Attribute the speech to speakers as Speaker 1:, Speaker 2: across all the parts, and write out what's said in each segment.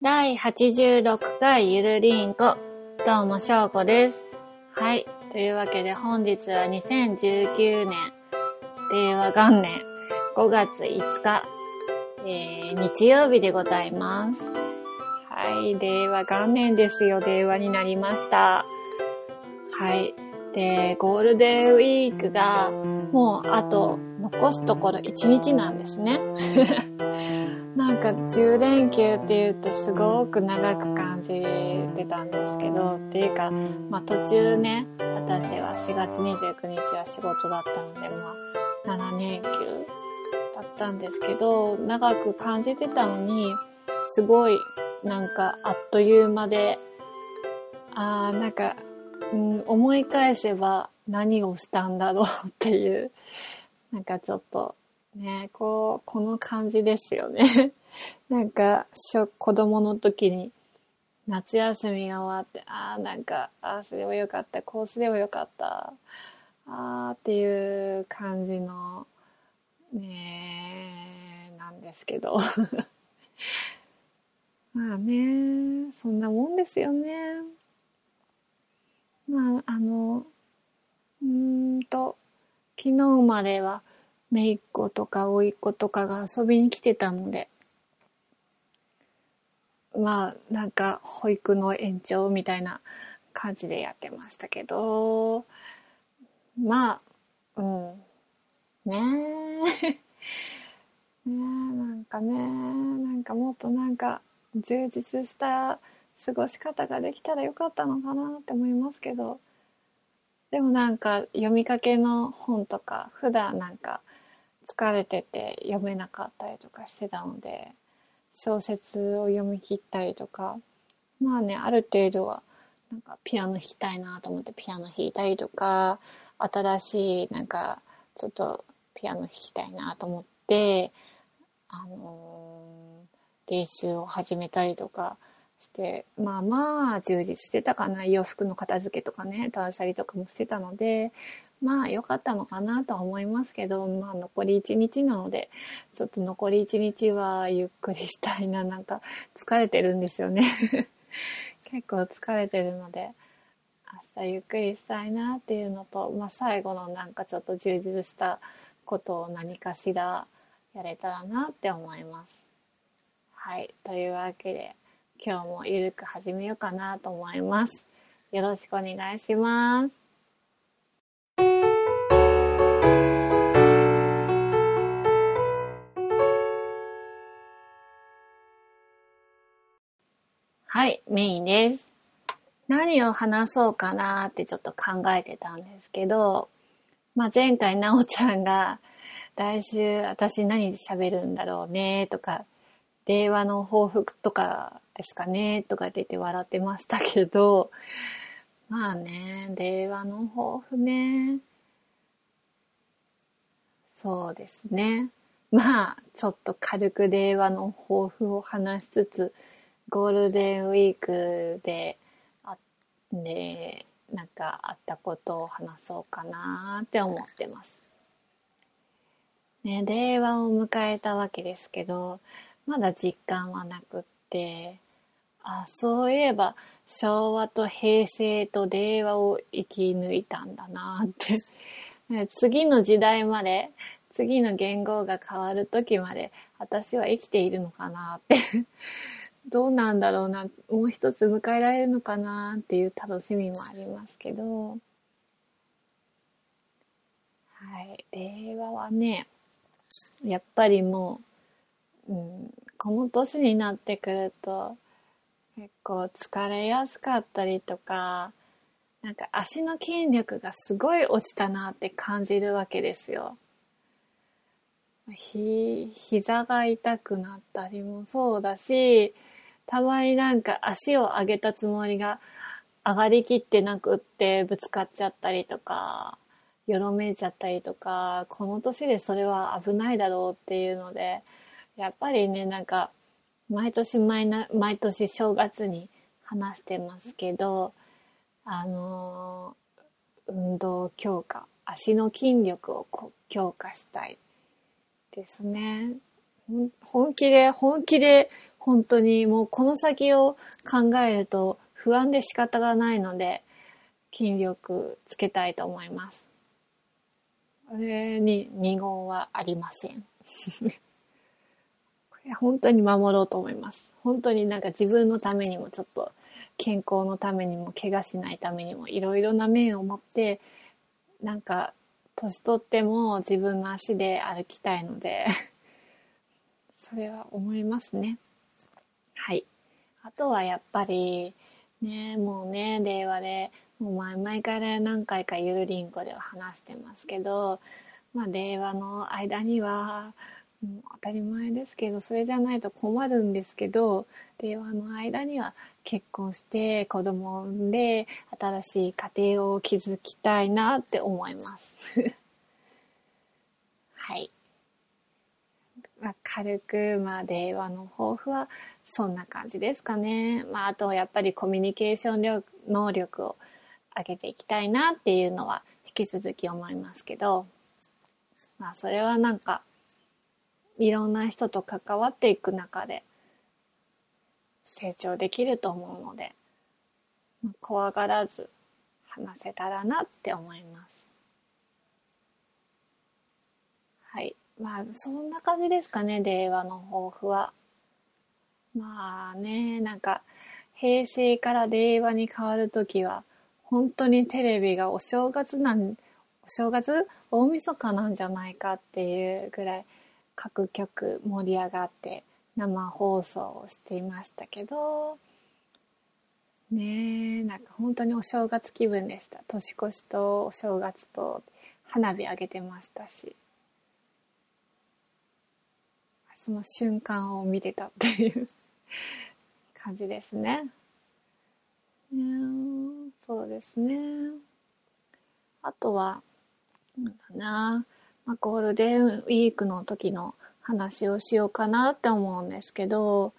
Speaker 1: 第86回ゆるりんこ。どうも、しょうこです。はい。というわけで本日は2019年、令和元年5月5日、えー、日曜日でございます。はい。令和元年ですよ。令和になりました。はい。で、ゴールデンウィークがもうあと残すところ1日なんですね。なんか10連休って言うとすごく長く感じてたんですけど、っていうか、まあ途中ね、私は4月29日は仕事だったので、まあ7連休だったんですけど、長く感じてたのに、すごいなんかあっという間で、あーなんか、うん、思い返せば何をしたんだろうっていう、なんかちょっとね、こう、この感じですよね。なんか、しょ子供の時に、夏休みが終わって、ああ、なんか、ああすればよかった、こうすればよかった、ああっていう感じの、ねなんですけど。まあね、そんなもんですよね。まあ、あの、うんと、昨日までは、姪っ子とか甥っ子とかが遊びに来てたので、まあ、なんか、保育の延長みたいな感じでやってましたけど、まあ、うん。ねえ。ねえ、なんかね、なんかもっとなんか、充実した過ごし方ができたらよかったのかなって思いますけど、でもなんか読みかけの本とか、普段なんか疲れてて読めなかったりとかしてたので、小説を読み切ったりとか、まあね、ある程度は、なんかピアノ弾きたいなと思ってピアノ弾いたりとか、新しいなんかちょっとピアノ弾きたいなと思って、あのー練習を始めたりとかして、まあまあ充実してたかな。洋服の片付けとかね、断捨離とかもしてたので、まあ良かったのかなとは思いますけど、まあ残り1日なので、ちょっと残り1日はゆっくりしたいな。なんか疲れてるんですよね。結構疲れてるので、明日ゆっくりしたいなっていうのと、まあ最後のなんかちょっと充実したことを何かしらやれたらなって思います。はい。というわけで、今日もゆるく始めようかなと思います。よろしくお願いします。はい、メインです。何を話そうかなってちょっと考えてたんですけど、まあ、前回なおちゃんが、来週私何喋るんだろうねとか、令和の抱負とかですかねとかって言って笑ってましたけど、まあね、令和の抱負ね。そうですね。まあ、ちょっと軽く令和の抱負を話しつつ、ゴールデンウィークで、あで、なんかあったことを話そうかなって思ってます。ね、令和を迎えたわけですけど、まだ実感はなくって、あ、そういえば昭和と平成と令和を生き抜いたんだなって。ね次の時代まで、次の言語が変わる時まで私は生きているのかなって。どうなんだろうな、もう一つ迎えられるのかなっていう楽しみもありますけど。はい。令和はね、やっぱりもう、うん、この年になってくると、結構疲れやすかったりとか、なんか足の筋力がすごい落ちたなって感じるわけですよ。ひ、膝が痛くなったりもそうだし、たまになんか足を上げたつもりが上がりきってなくってぶつかっちゃったりとか、よろめいちゃったりとか、この年でそれは危ないだろうっていうので、やっぱりね、なんか、毎年毎な、毎年正月に話してますけど、あのー運動強化、足の筋力を強化したいですね。本気で、本気で、本当にもうこの先を考えると不安で仕方がないので、筋力つけたいと思います。これに二言はありません。これ本当に守ろうと思います。本当になんか自分のためにもちょっと健康のためにも怪我しないためにもいろいろな面を持ってなんか年取っても自分の足で歩きたいので それは思いますね。はい。あとはやっぱりね、もうね、令和でもう前々から何回かゆるりんこでは話してますけど、まあ、令和の間には、もう当たり前ですけど、それじゃないと困るんですけど、令和の間には結婚して子供を産んで新しい家庭を築きたいなって思います。はい。まあ、軽く、まあ、令和の抱負はそんな感じですかね。まあ、あとやっぱりコミュニケーション能力を上げていきたいなっていうのは引き続き思いますけど、まあそれはなんか、いろんな人と関わっていく中で成長できると思うので、怖がらず話せたらなって思います。はい。まあ、そんな感じですかね、令和の抱負は。まあね、なんか、平成から令和に変わるときは、本当にテレビがお正月なん、お正月？大晦日なんじゃないかっていうぐらい各局盛り上がって生放送をしていましたけど、ねえ、なんか本当にお正月気分でした。年越しとお正月と花火上げてましたし。その瞬間を見てたっていう感じですね。ねそうですね。あとは、なんだな、まあ、ゴールデンウィークの時の話をしようかなって思うんですけど、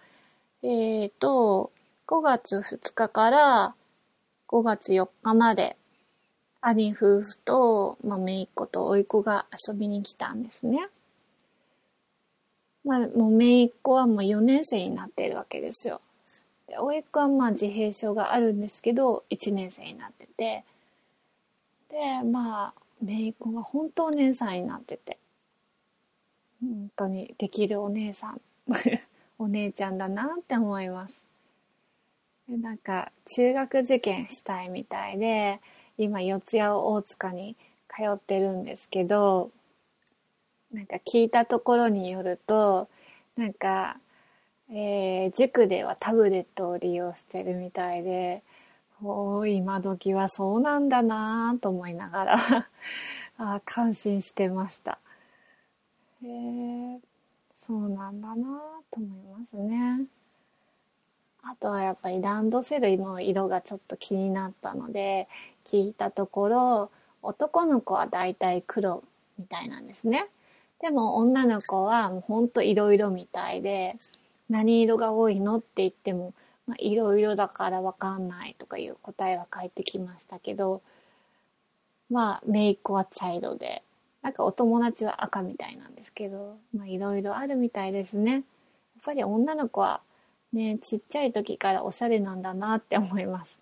Speaker 1: えっ、ー、と、5月2日から5月4日まで、兄夫婦と、まあ、姪っ子と甥っ子が遊びに来たんですね。まあ、もう姪っ子はもう4年生になっているわけですよ。で甥っ子はまあ自閉症があるんですけど1年生になってて。でまあ姪っ子が本当お姉さんになってて。本当にできるお姉さん。お姉ちゃんだなって思います。でなんか中学受験したいみたいで今四谷大塚に通ってるんですけどなんか聞いたところによるとなんかえー、塾ではタブレットを利用してるみたいで、お今時はそうなんだなと思いながら あ感心してました。へえそうなんだなと思いますね。あとはやっぱりランドセルの色がちょっと気になったので、聞いたところ、男の子はだいたい黒みたいなんですね。でも女の子はもうほんと色々みたいで、何色が多いのって言っても、まあ、いろいろだからわかんないとかいう答えは返ってきましたけど、まあ、姪っ子は茶色で、なんかお友達は赤みたいなんですけど、まあいろいろあるみたいですね。やっぱり女の子はね、ちっちゃい時からおしゃれなんだなって思います。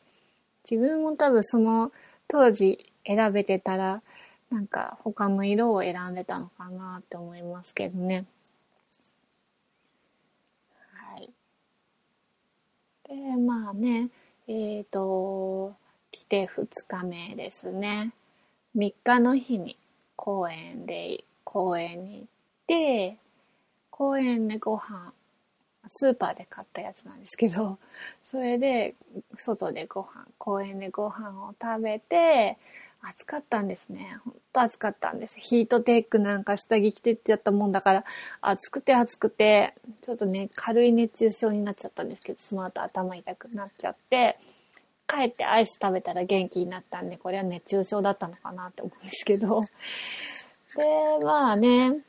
Speaker 1: 自分も多分その当時選べてたら、なんか他の色を選んでたのかなって思いますけどね。はいで、まあね、えっ、ー、と、来て2日目ですね。3日の日に公園で、公園に行って、公園でご飯、スーパーで買ったやつなんですけど、それで外でご飯、公園でご飯を食べて、暑かったんですね。ほんと暑かったんです。ヒートテックなんか下着着てっちゃったもんだから、暑くて暑くて、ちょっとね、軽い熱中症になっちゃったんですけど、その後頭痛くなっちゃって、帰ってアイス食べたら元気になったんで、これは熱中症だったのかなって思うんですけど。で、まあね、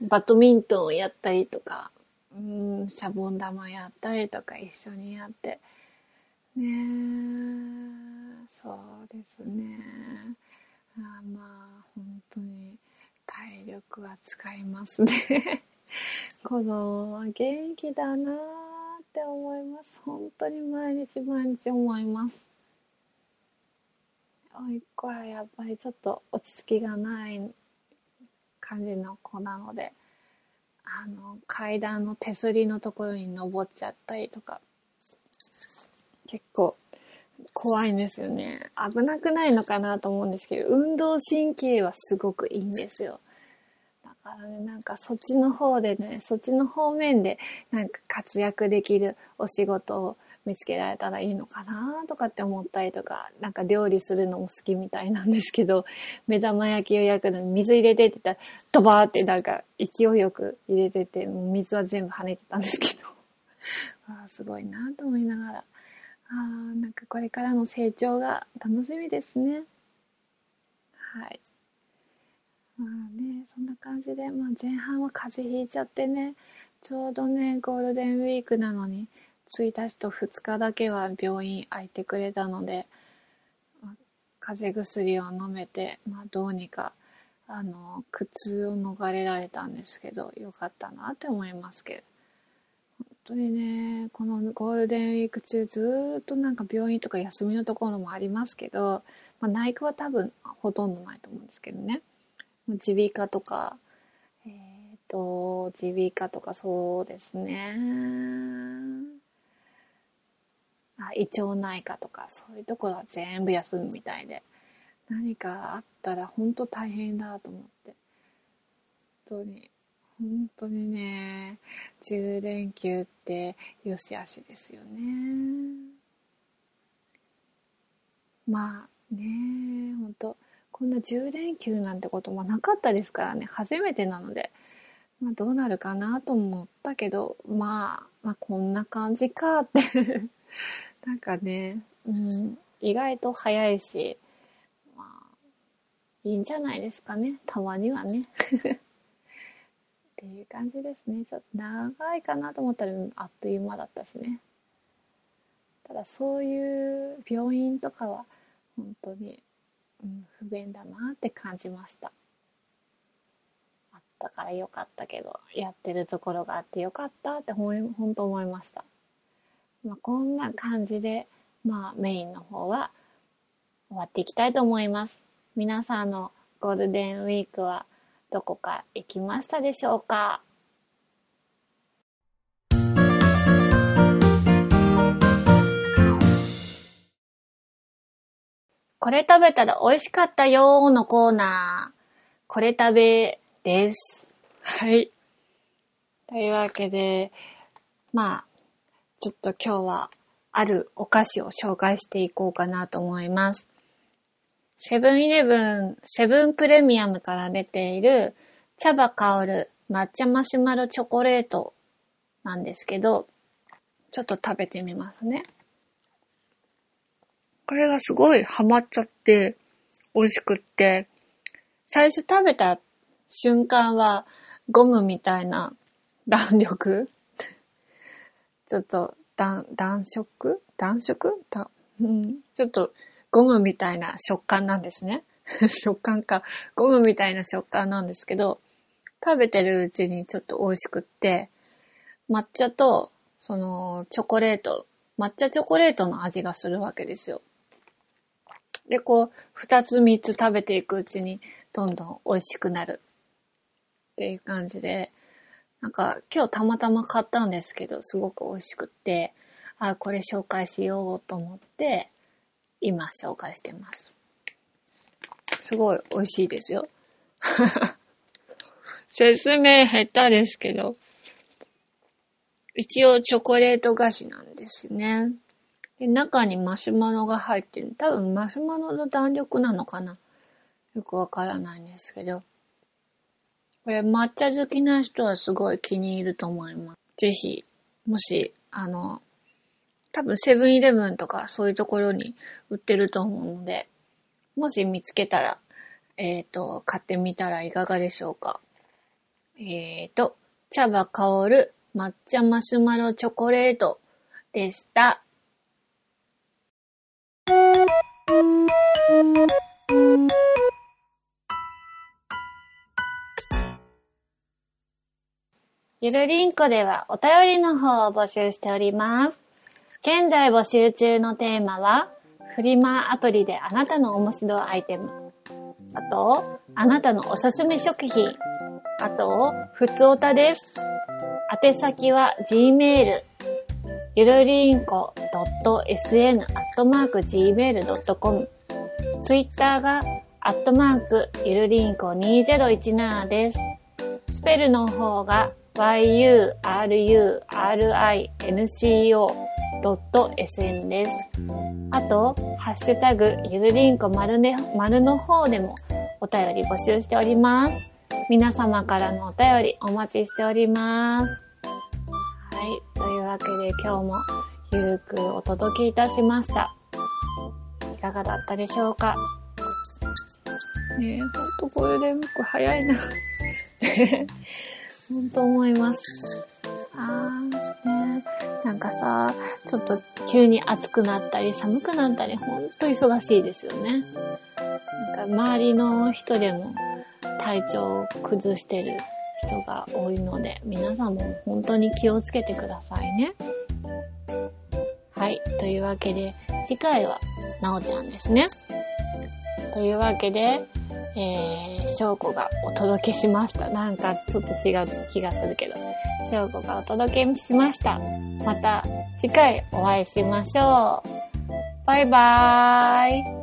Speaker 1: バドミントンをやったりとか、うん、シャボン玉やったりとか一緒にやって、ねそうですねあまあ本当に体力は使いますね子供は元気だなって思います。本当に毎日毎日思います。おいっ子はやっぱりちょっと落ち着きがない感じの子なので、あの、階段の手すりのところに登っちゃったりとか、結構怖いんですよね。危なくないのかなと思うんですけど、運動神経はすごくいいんですよ。だからね、なんかそっちの方でね、そっちの方面でなんか活躍できるお仕事を見つけられたらいいのかなとかって思ったりとか、なんか料理するのも好きみたいなんですけど、目玉焼きを焼くのに水入れてって言ったら、ドバーってなんか勢いよく入れてて、水は全部跳ねてたんですけど、あすごいなと思いながら。あなんかこれからの成長が楽しみですね。はい。まあね、そんな感じで、まあ前半は風邪ひいちゃってね、ちょうどね、ゴールデンウィークなのに、1日と2日だけは病院空いてくれたので、風邪薬を飲めて、まあどうにか、あの、苦痛を逃れられたんですけど、よかったなって思いますけど。当にね、このゴールデンウィーク中ずっとなんか病院とか休みのところもありますけど、まあ、内科は多分ほとんどないと思うんですけどね。耳鼻科とか、えっ、ー、と、耳鼻科とかそうですね。あ、胃腸内科とかそういうところは全部休むみたいで。何かあったら本当大変だと思って。本当に本当にね、10連休ってよしあしですよね。まあね、本当こんな10連休なんてこともなかったですからね、初めてなので、まあどうなるかなと思ったけど、まあ、まあこんな感じかって なんかね、うん、意外と早いし、まあ、いいんじゃないですかね、たまにはね。っていう感じですね。ちょっと長いかなと思ったらあっという間だったしね。ただそういう病院とかは本当に、うん、不便だなって感じました。あったからよかったけど、やってるところがあってよかったってほん本当思いました。まあ、こんな感じで、まあメインの方は終わっていきたいと思います。皆さんのゴールデンウィークはどこか行きましたでしょうか？これ食べたら美味しかったよーのコーナー。これ食べです。はい。というわけで、まあ、ちょっと今日はあるお菓子を紹介していこうかなと思います。セブンイレブン、セブンプレミアムから出ている茶葉香る抹茶マシュマロチョコレートなんですけど、ちょっと食べてみますね。これがすごいハマっちゃって美味しくって、最初食べた瞬間はゴムみたいな弾力。ちょっと弾、弾色？弾色？うん、ちょっとゴムみたいな食感なんですね。食感か。ゴムみたいな食感なんですけど、食べてるうちにちょっと美味しくって、抹茶と、その、チョコレート、抹茶チョコレートの味がするわけですよ。で、こう、二つ三つ食べていくうちに、どんどん美味しくなる。っていう感じで、なんか、今日たまたま買ったんですけど、すごく美味しくって、あ、これ紹介しようと思って、今紹介してます。すごい美味しいですよ。説明下手ですけど。一応チョコレート菓子なんですね。で中にマシュマロが入ってる。多分マシュマロの弾力なのかなよくわからないんですけど。これ抹茶好きな人はすごい気に入ると思います。ぜひ、もし、あの、多分セブンイレブンとかそういうところに売ってると思うので、もし見つけたら、えっ、ー、と、買ってみたらいかがでしょうか。えっ、ー、と、茶葉香る抹茶マシュマロチョコレートでした。ゆるりんこではお便りの方を募集しております。現在募集中のテーマは、フリマアプリであなたの面白いアイテム。あと、あなたのおすすめ食品。あと、ふつおたです。宛先は gmail、ゆるりんこ .sn アットマーク gmail.com。ツイッターがアットマークゆるりんこ2017です。スペルの方が yururinco yurinco.sn です。あと、ハッシュタグゆるりんこ丸ね、丸の方でもお便り募集しております。皆様からのお便りお待ちしております。はい。というわけで今日もゆるくお届けいたしました。いかがだったでしょうか？ねえ、ほんとゴールデンウィーク早いな。ほんと思います。あーねなんかさ、ちょっと急に暑くなったり寒くなったりほんと忙しいですよね。なんか周りの人でも体調を崩してる人が多いので、皆さんも本当に気をつけてくださいね。はい。というわけで、次回はなおちゃんですね。というわけで、えー、翔子がお届けしました。なんかちょっと違う気がするけど、翔子がお届けしました。また次回お会いしましょう。バイバーイ。